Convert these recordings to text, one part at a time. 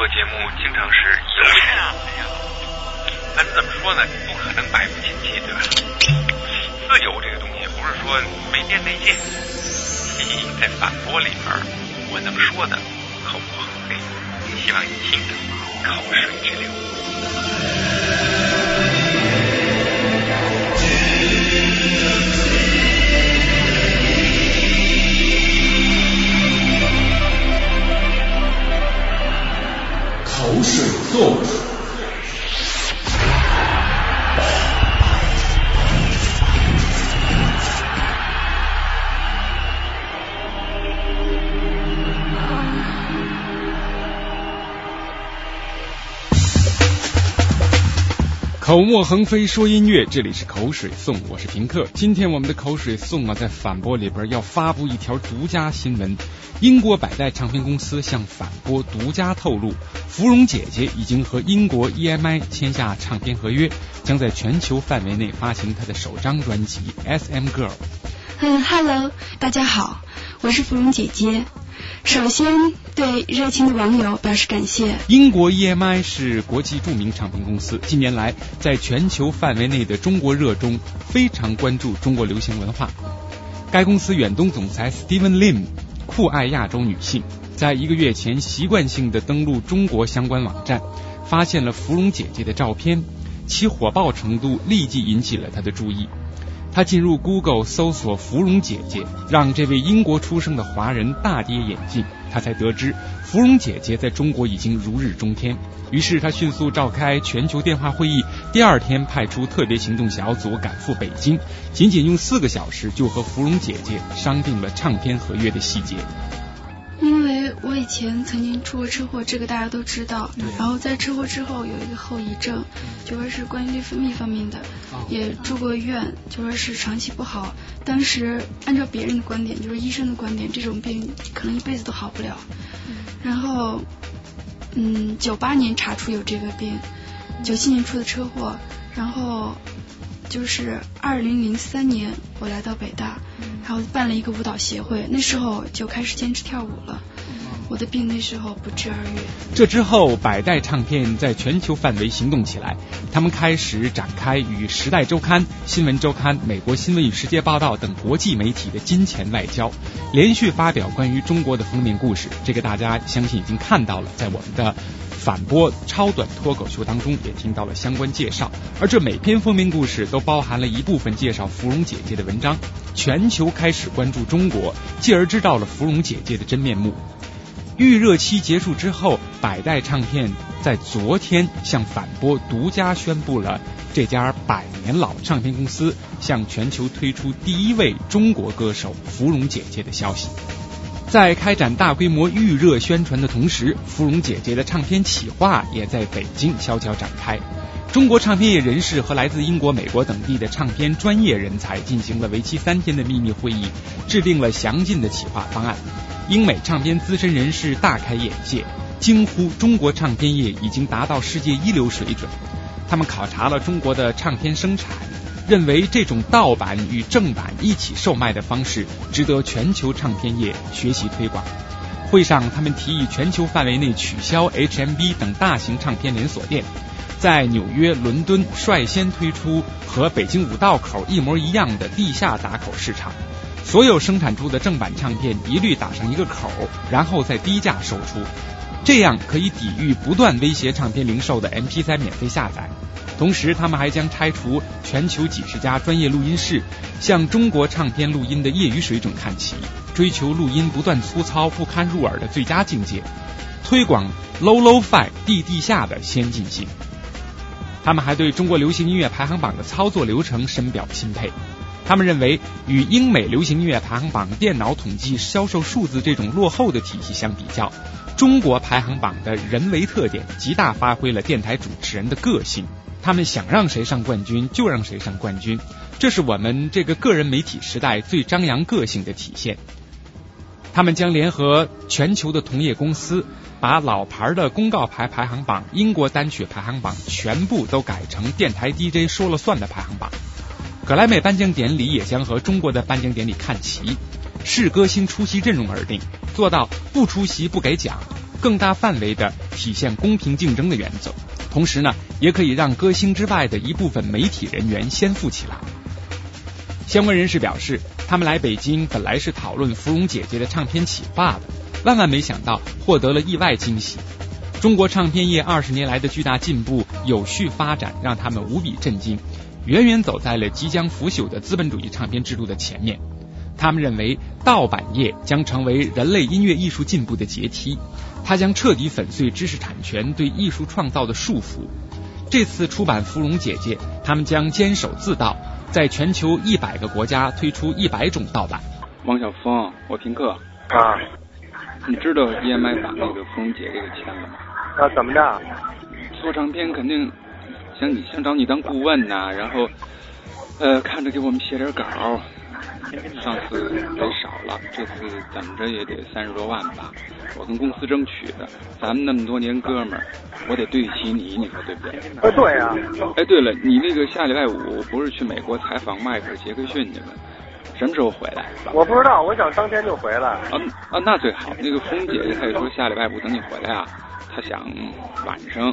做节目经常是有呀，咱怎么说呢？不可能百无禁忌，对吧？自由这个东西不是说没边没界。在反驳里边，我能说的口不横飞，希望你听着口水直流。口沫横飞说音乐，这里是口水颂，我是平克。今天我们的口水颂啊，在反驳里边要发布一条独家新闻。英国百代唱片公司向反播独家透露，芙蓉姐姐已经和英国 EMI 签下唱片合约，将在全球范围内发行她的首张专辑《SM Girl》。嗯，Hello，大家好，我是芙蓉姐姐。首先对热情的网友表示感谢。英国 EMI 是国际著名唱片公司，近年来在全球范围内的中国热中非常关注中国流行文化。该公司远东总裁 Steven Lim 酷爱亚洲女性，在一个月前习惯性的登录中国相关网站，发现了芙蓉姐姐的照片，其火爆程度立即引起了他的注意。他进入 Google 搜索“芙蓉姐姐”，让这位英国出生的华人大跌眼镜。他才得知芙蓉姐姐在中国已经如日中天。于是他迅速召开全球电话会议，第二天派出特别行动小组赶赴北京，仅仅用四个小时就和芙蓉姐姐商定了唱片合约的细节。以前曾经出过车祸，这个大家都知道。然后在车祸之后有一个后遗症，就说是关于内分泌方面的，也住过院，就说是长期不好。当时按照别人的观点，就是医生的观点，这种病可能一辈子都好不了。然后，嗯，九八年查出有这个病，九七年出的车祸，然后就是二零零三年我来到北大。然后办了一个舞蹈协会，那时候就开始坚持跳舞了。的病那时候不治而愈。这之后，百代唱片在全球范围行动起来，他们开始展开与《时代周刊》《新闻周刊》《美国新闻与世界报道》等国际媒体的金钱外交，连续发表关于中国的封面故事。这个大家相信已经看到了，在我们的。反播超短脱口秀当中也听到了相关介绍，而这每篇封面故事都包含了一部分介绍芙蓉姐姐的文章，全球开始关注中国，继而知道了芙蓉姐姐的真面目。预热期结束之后，百代唱片在昨天向反播独家宣布了这家百年老唱片公司向全球推出第一位中国歌手芙蓉姐姐的消息。在开展大规模预热宣传的同时，芙蓉姐姐的唱片企划也在北京悄悄展开。中国唱片业人士和来自英国、美国等地的唱片专业人才进行了为期三天的秘密会议，制定了详尽的企划方案。英美唱片资深人士大开眼界，惊呼中国唱片业已经达到世界一流水准。他们考察了中国的唱片生产。认为这种盗版与正版一起售卖的方式值得全球唱片业学习推广。会上，他们提议全球范围内取消 HMV 等大型唱片连锁店，在纽约、伦敦率先推出和北京五道口一模一样的地下打口市场，所有生产出的正版唱片一律打上一个口，然后再低价售出，这样可以抵御不断威胁唱片零售的 MP3 免费下载。同时，他们还将拆除全球几十家专业录音室，向中国唱片录音的业余水准看齐，追求录音不断粗糙、不堪入耳的最佳境界，推广 low low fi 地地下的先进性。他们还对中国流行音乐排行榜的操作流程深表钦佩。他们认为，与英美流行音乐排行榜电脑统计销售数字这种落后的体系相比较，中国排行榜的人为特点极大发挥了电台主持人的个性。他们想让谁上冠军就让谁上冠军，这是我们这个个人媒体时代最张扬个性的体现。他们将联合全球的同业公司，把老牌的公告牌排行榜、英国单曲排行榜全部都改成电台 DJ 说了算的排行榜。格莱美颁奖典礼也将和中国的颁奖典礼看齐，视歌星出席阵容而定，做到不出席不给奖。更大范围的体现公平竞争的原则。同时呢，也可以让歌星之外的一部分媒体人员先富起来。相关人士表示，他们来北京本来是讨论芙蓉姐姐的唱片企划的，万万没想到获得了意外惊喜。中国唱片业二十年来的巨大进步、有序发展，让他们无比震惊，远远走在了即将腐朽的资本主义唱片制度的前面。他们认为，盗版业将成为人类音乐艺术进步的阶梯，它将彻底粉碎知识产权对艺术创造的束缚。这次出版《芙蓉姐姐》，他们将坚守自盗，在全球一百个国家推出一百种盗版。王晓峰，我听课啊，你知道 EMI 把那个芙蓉姐给签了吗？啊，怎么着？做唱片肯定想你想找你当顾问呐，然后呃看着给我们写点稿。上次给少了，这次怎么着也得三十多万吧？我跟公司争取的，咱们那么多年哥们儿，我得对得起你，你说对不对？呃，对呀。哎，对了，你那个下礼拜五不是去美国采访迈克尔·杰克逊去了？什么时候回来？我不知道，我想当天就回来。啊啊，那最好。那个红姐姐她也说下礼拜五等你回来啊，她想晚上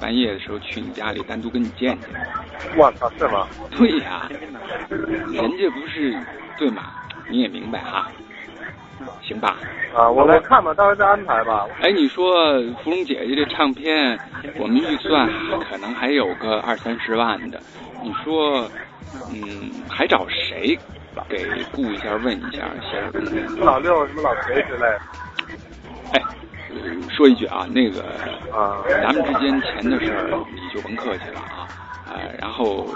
半夜的时候去你家里单独跟你见见。我操，是吗？对呀，人家不是。对嘛，你也明白哈，行吧？啊，我来看吧，到时候再安排吧。哎，你说芙蓉姐姐这唱片，我们预算可能还有个二三十万的，你说，嗯，还找谁给雇一下？问一下，先老六什么老谁之类的。哎，说一句啊，那个啊，咱们之间钱的事儿你就甭客气了啊，呃，然后。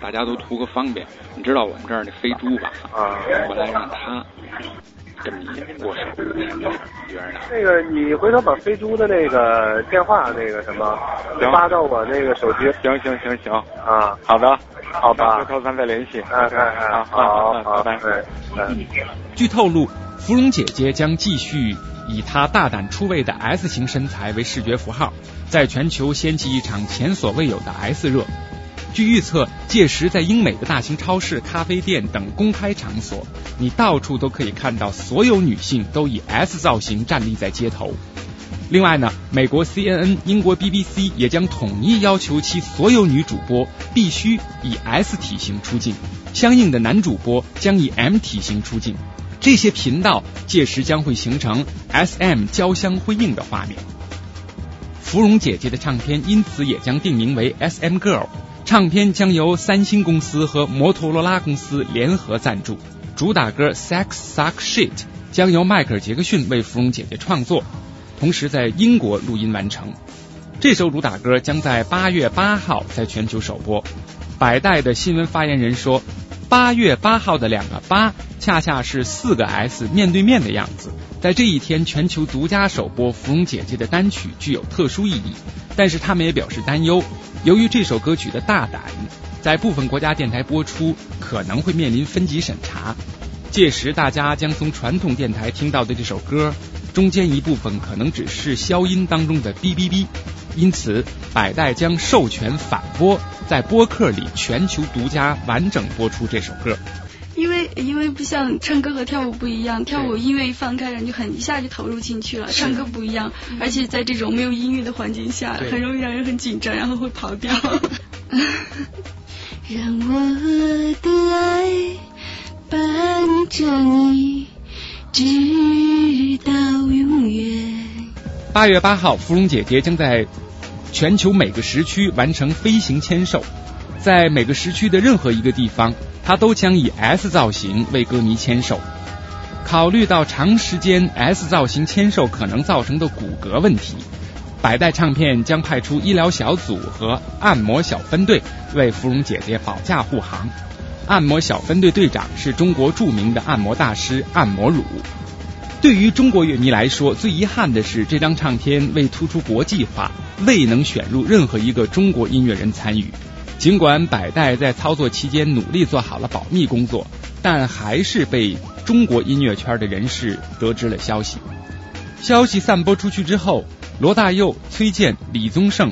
大家都图个方便，你知道我们这儿那飞猪吧？啊，回来让他跟你握手，你觉得呢？那个，你回头把飞猪的那个电话那个什么发到我那个手机。行行行行啊，好的，好吧，回头咱再联系。哎哎哎，好，好，拜拜。嗯据透露，芙蓉姐姐将继续以她大胆出位的 S 型身材为视觉符号，在全球掀起一场前所未有的 S 热。据预测，届时在英美的大型超市、咖啡店等公开场所，你到处都可以看到所有女性都以 S 造型站立在街头。另外呢，美国 CNN、英国 BBC 也将统一要求其所有女主播必须以 S 体型出镜，相应的男主播将以 M 体型出镜。这些频道届时将会形成 SM 交相辉映的画面。芙蓉姐姐的唱片因此也将定名为 SM Girl。唱片将由三星公司和摩托罗拉公司联合赞助，主打歌《Sex Suck Shit》将由迈克尔·杰克逊为芙蓉姐姐创作，同时在英国录音完成。这首主打歌将在八月八号在全球首播。百代的新闻发言人说：“八月八号的两个八，恰恰是四个 S 面对面的样子。在这一天，全球独家首播芙蓉姐姐的单曲具有特殊意义。”但是他们也表示担忧。由于这首歌曲的大胆，在部分国家电台播出可能会面临分级审查。届时，大家将从传统电台听到的这首歌中间一部分可能只是消音当中的哔哔哔。因此，百代将授权反播，在播客里全球独家完整播出这首歌。因为因为不像唱歌和跳舞不一样，跳舞音乐一放开，人就很一下就投入进去了。唱歌不一样，而且在这种没有音乐的环境下，很容易让人很紧张，然后会跑调。让我的爱伴着你，直到永远。八月八号，芙蓉姐姐将在全球每个时区完成飞行签售，在每个时区的任何一个地方。她都将以 S 造型为歌迷签售。考虑到长时间 S 造型签售可能造成的骨骼问题，百代唱片将派出医疗小组和按摩小分队为芙蓉姐姐保驾护航。按摩小分队队长是中国著名的按摩大师按摩乳。对于中国乐迷来说，最遗憾的是这张唱片为突出国际化，未能选入任何一个中国音乐人参与。尽管百代在操作期间努力做好了保密工作，但还是被中国音乐圈的人士得知了消息。消息散播出去之后，罗大佑、崔健、李宗盛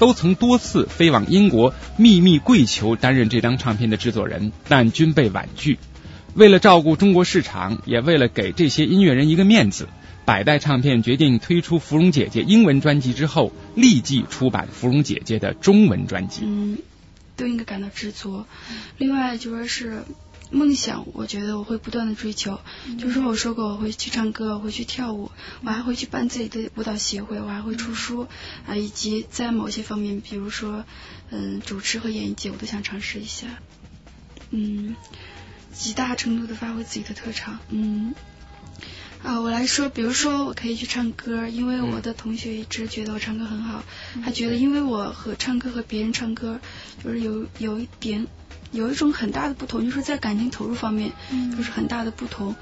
都曾多次飞往英国秘密跪求担任这张唱片的制作人，但均被婉拒。为了照顾中国市场，也为了给这些音乐人一个面子，百代唱片决定推出芙蓉姐姐英文专辑之后，立即出版芙蓉姐姐的中文专辑。嗯，都应该感到知足。另外就说是。梦想，我觉得我会不断的追求。就是我说过，我会去唱歌，我会去跳舞，我还会去办自己的舞蹈协会，我还会出书啊，以及在某些方面，比如说嗯主持和演艺界，我都想尝试一下。嗯，极大程度的发挥自己的特长。嗯啊，我来说，比如说我可以去唱歌，因为我的同学一直觉得我唱歌很好，他觉得因为我和唱歌和别人唱歌就是有有一点。有一种很大的不同，就是在感情投入方面，就是很大的不同。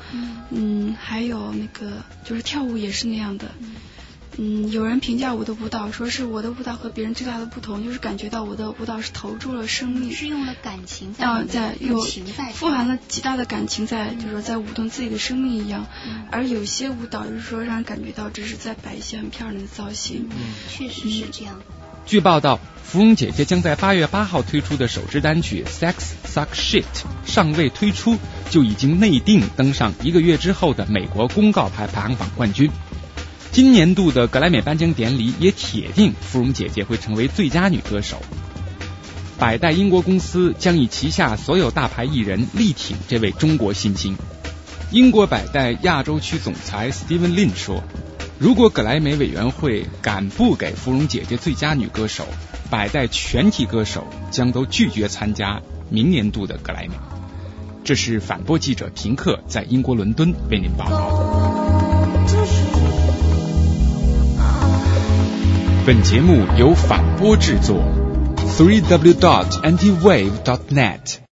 嗯，还有那个就是跳舞也是那样的。嗯，有人评价我的舞蹈，说是我的舞蹈和别人最大的不同，就是感觉到我的舞蹈是投注了生命，是用了感情在，在有富含了极大的感情在，就是说在舞动自己的生命一样。而有些舞蹈就是说让人感觉到只是在摆一些很漂亮的造型。嗯，确实是这样。据报道，芙蓉姐姐将在八月八号推出的首支单曲《Sex Suck Shit》尚未推出，就已经内定登上一个月之后的美国公告牌排行榜冠军。今年度的格莱美颁奖典礼也铁定芙蓉姐姐会成为最佳女歌手。百代英国公司将以旗下所有大牌艺人力挺这位中国新星。英国百代亚洲区总裁 Steven Lin 说。如果格莱美委员会敢不给芙蓉姐姐最佳女歌手，百代全体歌手将都拒绝参加明年度的格莱美。这是反播记者平克在英国伦敦为您报道。本节目由反播制作，three w dot anti wave dot net。